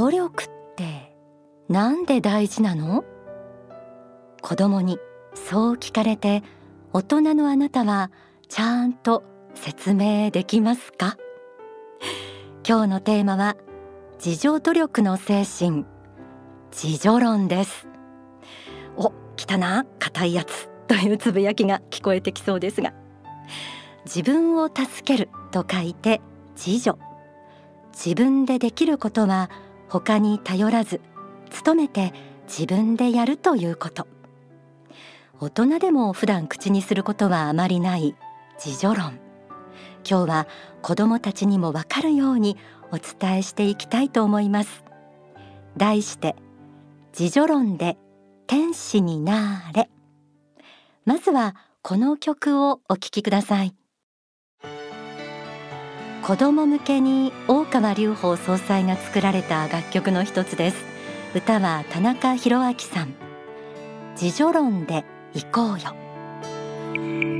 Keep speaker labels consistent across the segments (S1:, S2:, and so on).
S1: 努力ってなんで大事なの？子供にそう聞かれて大人のあなたはちゃんと説明できますか？今日のテーマは自助努力の精神。自助論です。お来たな硬いやつというつぶやきが聞こえてきそうですが。自分を助けると書いて自助。自分でできることは他に頼らず努めて自分でやるということ。大人でも普段口にすることはあまりない自助論。今日は子どもたちにもわかるようにお伝えしていきたいと思います。題して自助論で天使になれ。まずはこの曲をお聴きください。子供向けに大川隆法総裁が作られた楽曲の一つです。歌は田中宏明さん。自助論で行こうよ。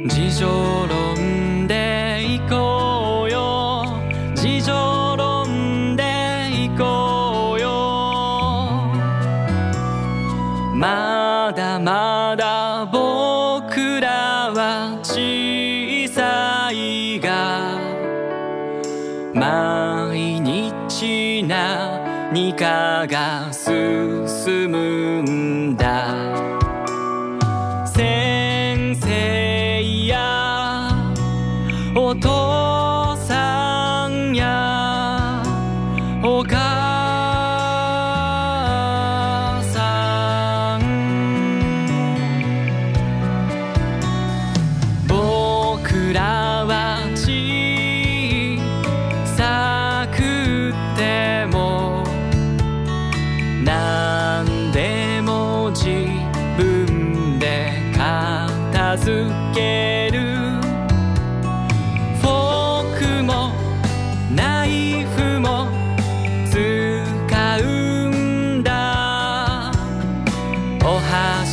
S2: 自助論で行こうよ。自助論で行こうよ。まだまだ僕らは何かが進むんだ。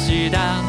S2: 箸だ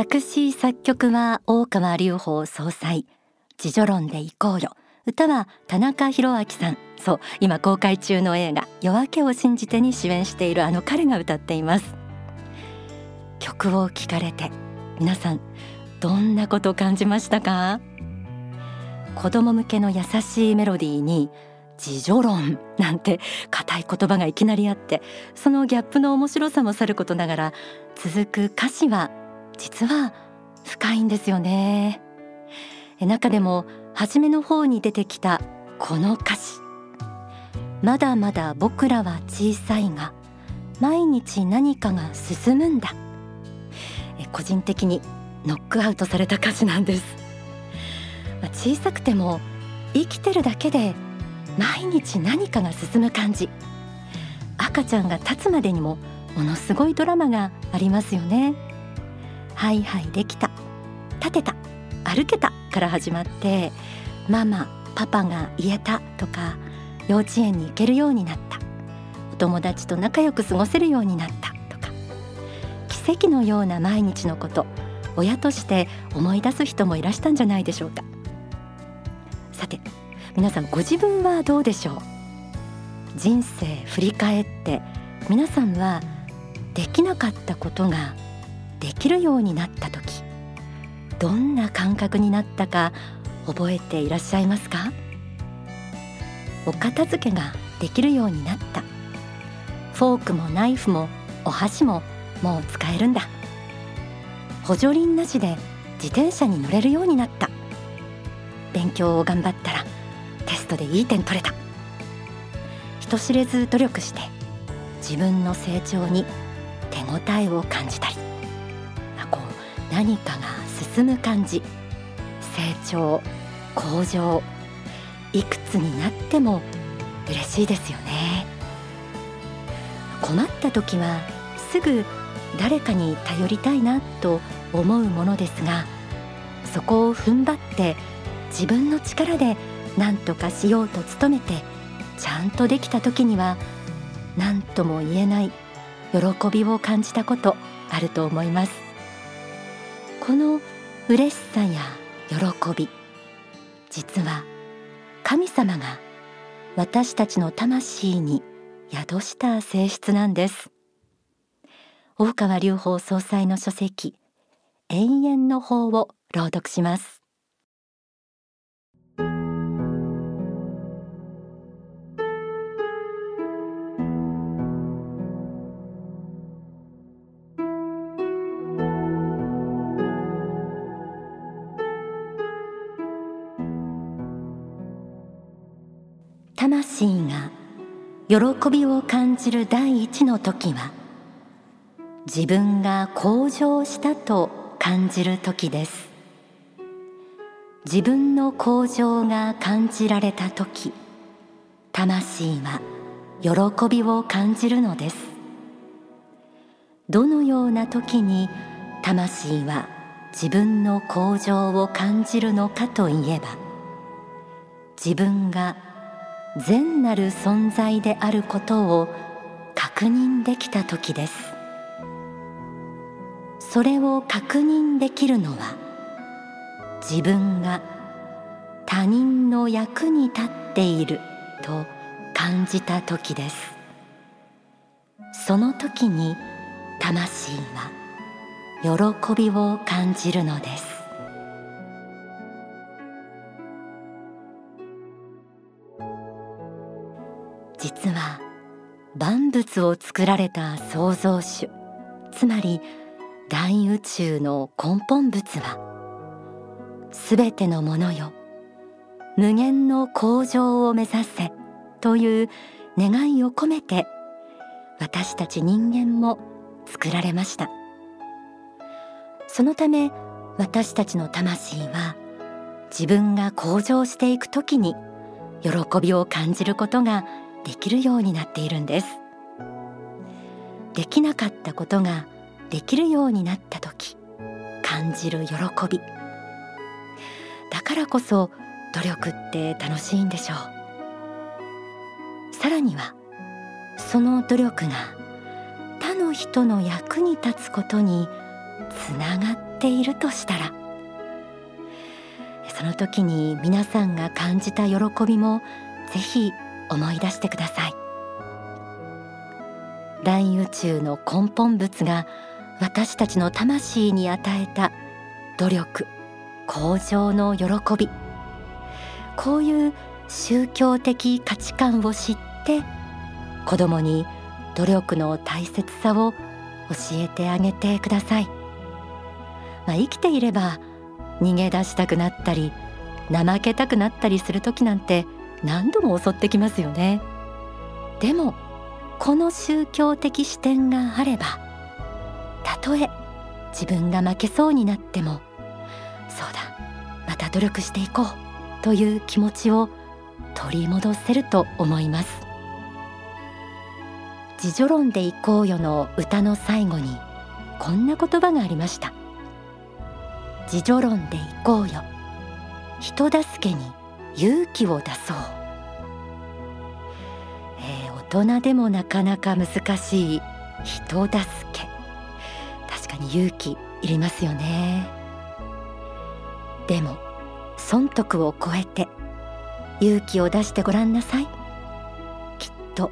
S1: 作詞作曲は大川隆法総裁自助論で行こうよ。歌は田中宏明さん。そう今公開中の映画夜明けを信じてに主演しているあの彼が歌っています。曲を聴かれて皆さんどんなこと感じましたか？子供向けの優しいメロディーに自助論なんて硬い言葉がいきなりあってそのギャップの面白さもさることながら続く歌詞は実は深いんですよね。中でも初めの方に出てきたこの歌詞。まだまだ僕らは小さいが毎日何かが進むんだ。え個人的にノックアウトされた歌詞なんです。まあ小さくても生きてるだけで毎日何かが進む感じ。赤ちゃんが立つまでにもものすごいドラマがありますよね。はいはいできた。立てた。歩けたから始まってママパパが言えたとか幼稚園に行けるようになった。お友達と仲良く過ごせるようになったとか。奇跡のような毎日のこと親として思い出す人もいらしたんじゃないでしょうか。さて皆さんご自分はどうでしょう？人生振り返って皆さんはできなかったことができるようになった時どんな感覚になったか覚えていらっしゃいますか？お片付けができるようになった。フォークもナイフもお箸ももう使えるんだ。補助輪なしで自転車に乗れるようになった。勉強を頑張ったらテストでいい点取れた。人知れず努力して自分の成長に手応えを感じたり。何かが進む感じ。成長向上いくつになっても嬉しいですよね。困った時はすぐ誰かに頼りたいなと思うものですがそこを踏ん張って自分の力で何とかしようと努めてちゃんとできた時には何とも言えない喜びを感じたことあると思います。この嬉しさや喜び実は神様が私たちの魂に宿した性質なんです。大川隆法総裁の書籍永遠の法を朗読します。喜びを感じる第一の時は自分が向上したと感じる時です。自分の向上が感じられた時魂は喜びを感じるのです。どのような時に魂は自分の向上を感じるのかといえば自分が善なる存在であることを確認できた時です。それを確認できるのは自分が他人の役に立っていると感じた時です。その時に魂は喜びを感じるのです。実は万物を作られた創造主つまり大宇宙の根本物はすべてのものよ無限の向上を目指せという願いを込めて私たち人間も作られました。そのため私たちの魂は自分が向上していくときに喜びを感じることができるようになっているんです。できなかったことができるようになった時感じる喜び。だからこそ努力って楽しいんでしょう。さらにはその努力が他の人の役に立つことにつながっているとしたらその時に皆さんが感じた喜びもぜひ思い出してください。大宇宙の根本物が私たちの魂に与えた努力向上の喜び。こういう宗教的価値観を知って子供に努力の大切さを教えてあげてください、まあ、生きていれば逃げ出したくなったり怠けたくなったりする時なんて何度も襲ってきますよね。でもこの宗教的視点があればたとえ自分が負けそうになってもそうだまた努力していこうという気持ちを取り戻せると思います。自助論でいこうよの歌の最後にこんな言葉がありました。自助論でいこうよ。人助けに勇気を出そう、えー、大人でもなかなか難しい人助け。確かに勇気いりますよね。でも損得を超えて勇気を出してごらんなさい。きっと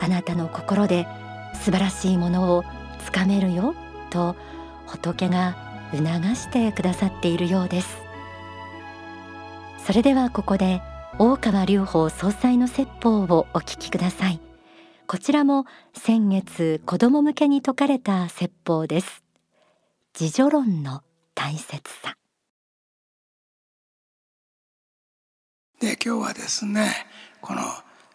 S1: あなたの心で素晴らしいものをつかめるよと仏が促してくださっているようです。それではここで大川隆法総裁の説法をお聞きください。こちらも先月子供向けに説かれた説法です。自助論の大切さ。
S3: で今日はですねこの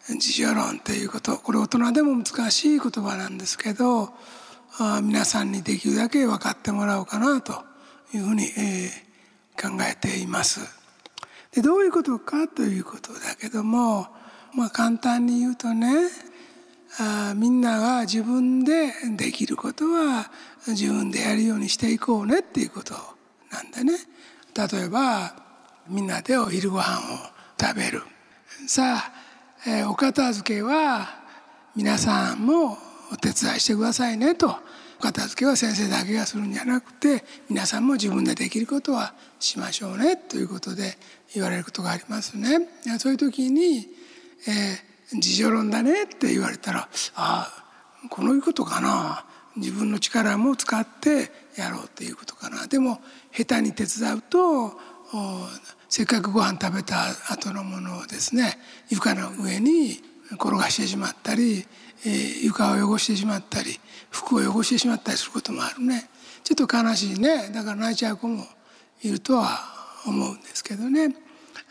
S3: 自助論ということこれ大人でも難しい言葉なんですけどあ皆さんにできるだけ分かってもらおうかなというふうに、えー、考えています。でどういうことかということだけども、まあ、簡単に言うとねあみんなが自分でできることは自分でやるようにしていこうねっていうことなんだね。例えばみんなでお昼ご飯を食べるさあ、えー、お片付けは皆さんもお手伝いしてくださいねとお片付けは先生だけがするんじゃなくて皆さんも自分でできることはしましょうねということで言われることがありますね。そういう時に、えー、自助論だねって言われたらああこのいうことかな自分の力も使ってやろうっていうことかなでも下手に手伝うとせっかくご飯食べた後のものをですね床の上に転がしてしまったり、えー、床を汚してしまったり服を汚してしまったりすることもあるねちょっと悲しいねだから泣いちゃう子もいるとは思うんですけどね、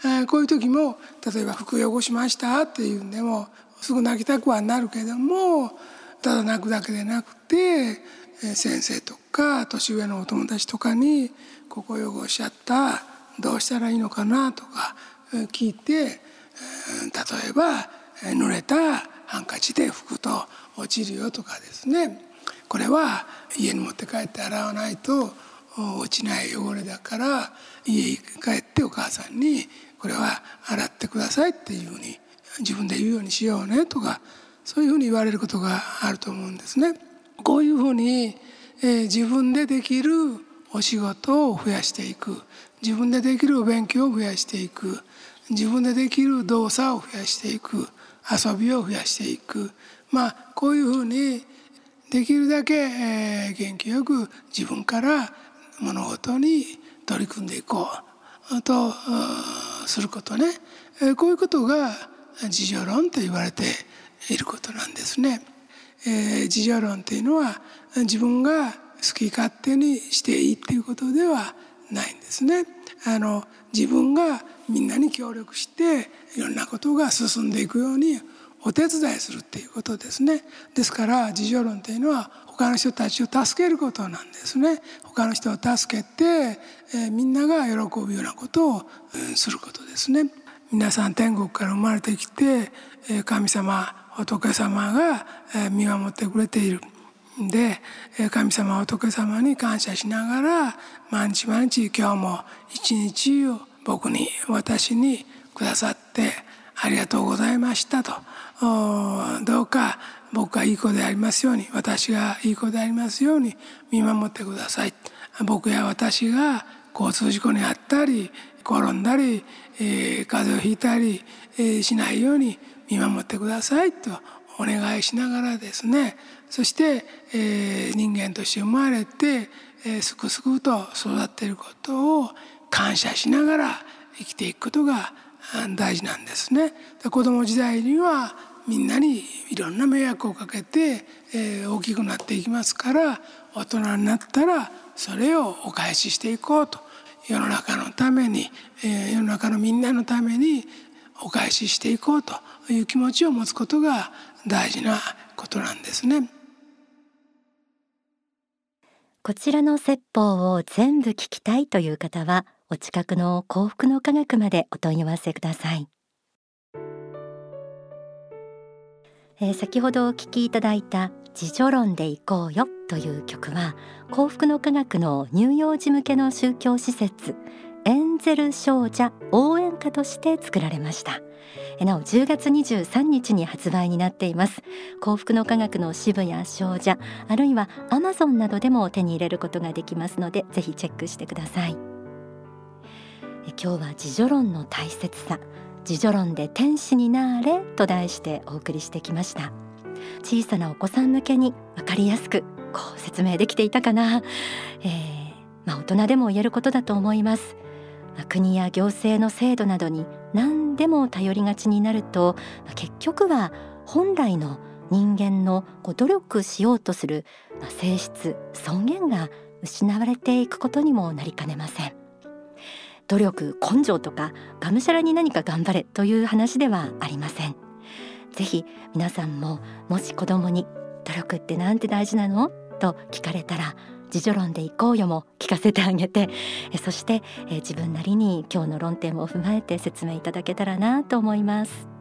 S3: えー、こういう時も例えば服汚しましたっていうんでもすぐ泣きたくはなるけどもただ泣くだけでなくて先生とか年上のお友達とかに「ここ汚しちゃったどうしたらいいのかな?」とか聞いて例えば濡れたハンカチで拭くと落ちるよとかですね。これは家に持って帰って洗わないと落ちない汚れだから家に帰ってお母さんにこれは洗ってくださいっていうふうに自分で言うようにしようねとかそういうふうに言われることがあると思うんですね。こういうふうに、えー、自分でできるお仕事を増やしていく。自分でできるお勉強を増やしていく。自分でできる動作を増やしていく。遊びを増やしていくまあこういうふうにできるだけ、えー、元気よく自分から物事に取り組んでいこうとすることね、えー、こういうことが自助論と言われていることなんですね。えー、自助論というのは自分が好き勝手にしていいっていうことではないんですね。あの自分がみんなに協力していろんなことが進んでいくようにお手伝いするっていうことですね。ですから自助論というのは他の人たちを助けることなんですね。他の人を助けて、えー、みんなが喜ぶようなことを、うん、することですね。皆さん天国から生まれてきてえ神様仏様がえ見守ってくれている。で神様仏様に感謝しながら毎日毎日今日も一日を僕に私にくださってありがとうございましたと。どうか僕がいい子でありますように私がいい子でありますように見守ってください。僕や私が交通事故に遭ったり転んだり、えー、風邪をひいたり、えー、しないように見守ってくださいとお願いしながらですね。そして、えー、人間として生まれて、すくすくと育っていることを感謝しながら生きていくことが大事なんですね。子供時代にはみんなにいろんな迷惑をかけて、え、大きくなっていきますから大人になったらそれをお返ししていこうと世の中のために、え、世の中のみんなのためにお返ししていこうという気持ちを持つことが大事なことなんですね。
S1: こちらの説法を全部聞きたいという方はお近くの幸福の科学までお問い合わせください。えー、先ほどお聞きいただいた自助論で行こうよという曲は幸福の科学の乳幼児向けの宗教施設エンゼル少女応援歌として作られましたなお10月23日に発売になっています。幸福の科学の支部や少女あるいはアマゾンなどでも手に入れることができますのでぜひチェックしてください。今日は自助論の大切さ自助論で天使になれと題してお送りしてきました。小さなお子さん向けにわかりやすくこう説明できていたかな、えー、まあ、大人でも言えることだと思います。国や行政の制度などに何でも頼りがちになると結局は本来の人間のこう努力しようとする性質尊厳が失われていくことにもなりかねません。努力根性とかがむしゃらに何か頑張れという話ではありません。ぜひ皆さんももし子供に努力ってなんて大事なの？と聞かれたら自助論でいこうよも聞かせてあげてそして自分なりに今日の論点を踏まえて説明いただけたらなと思います。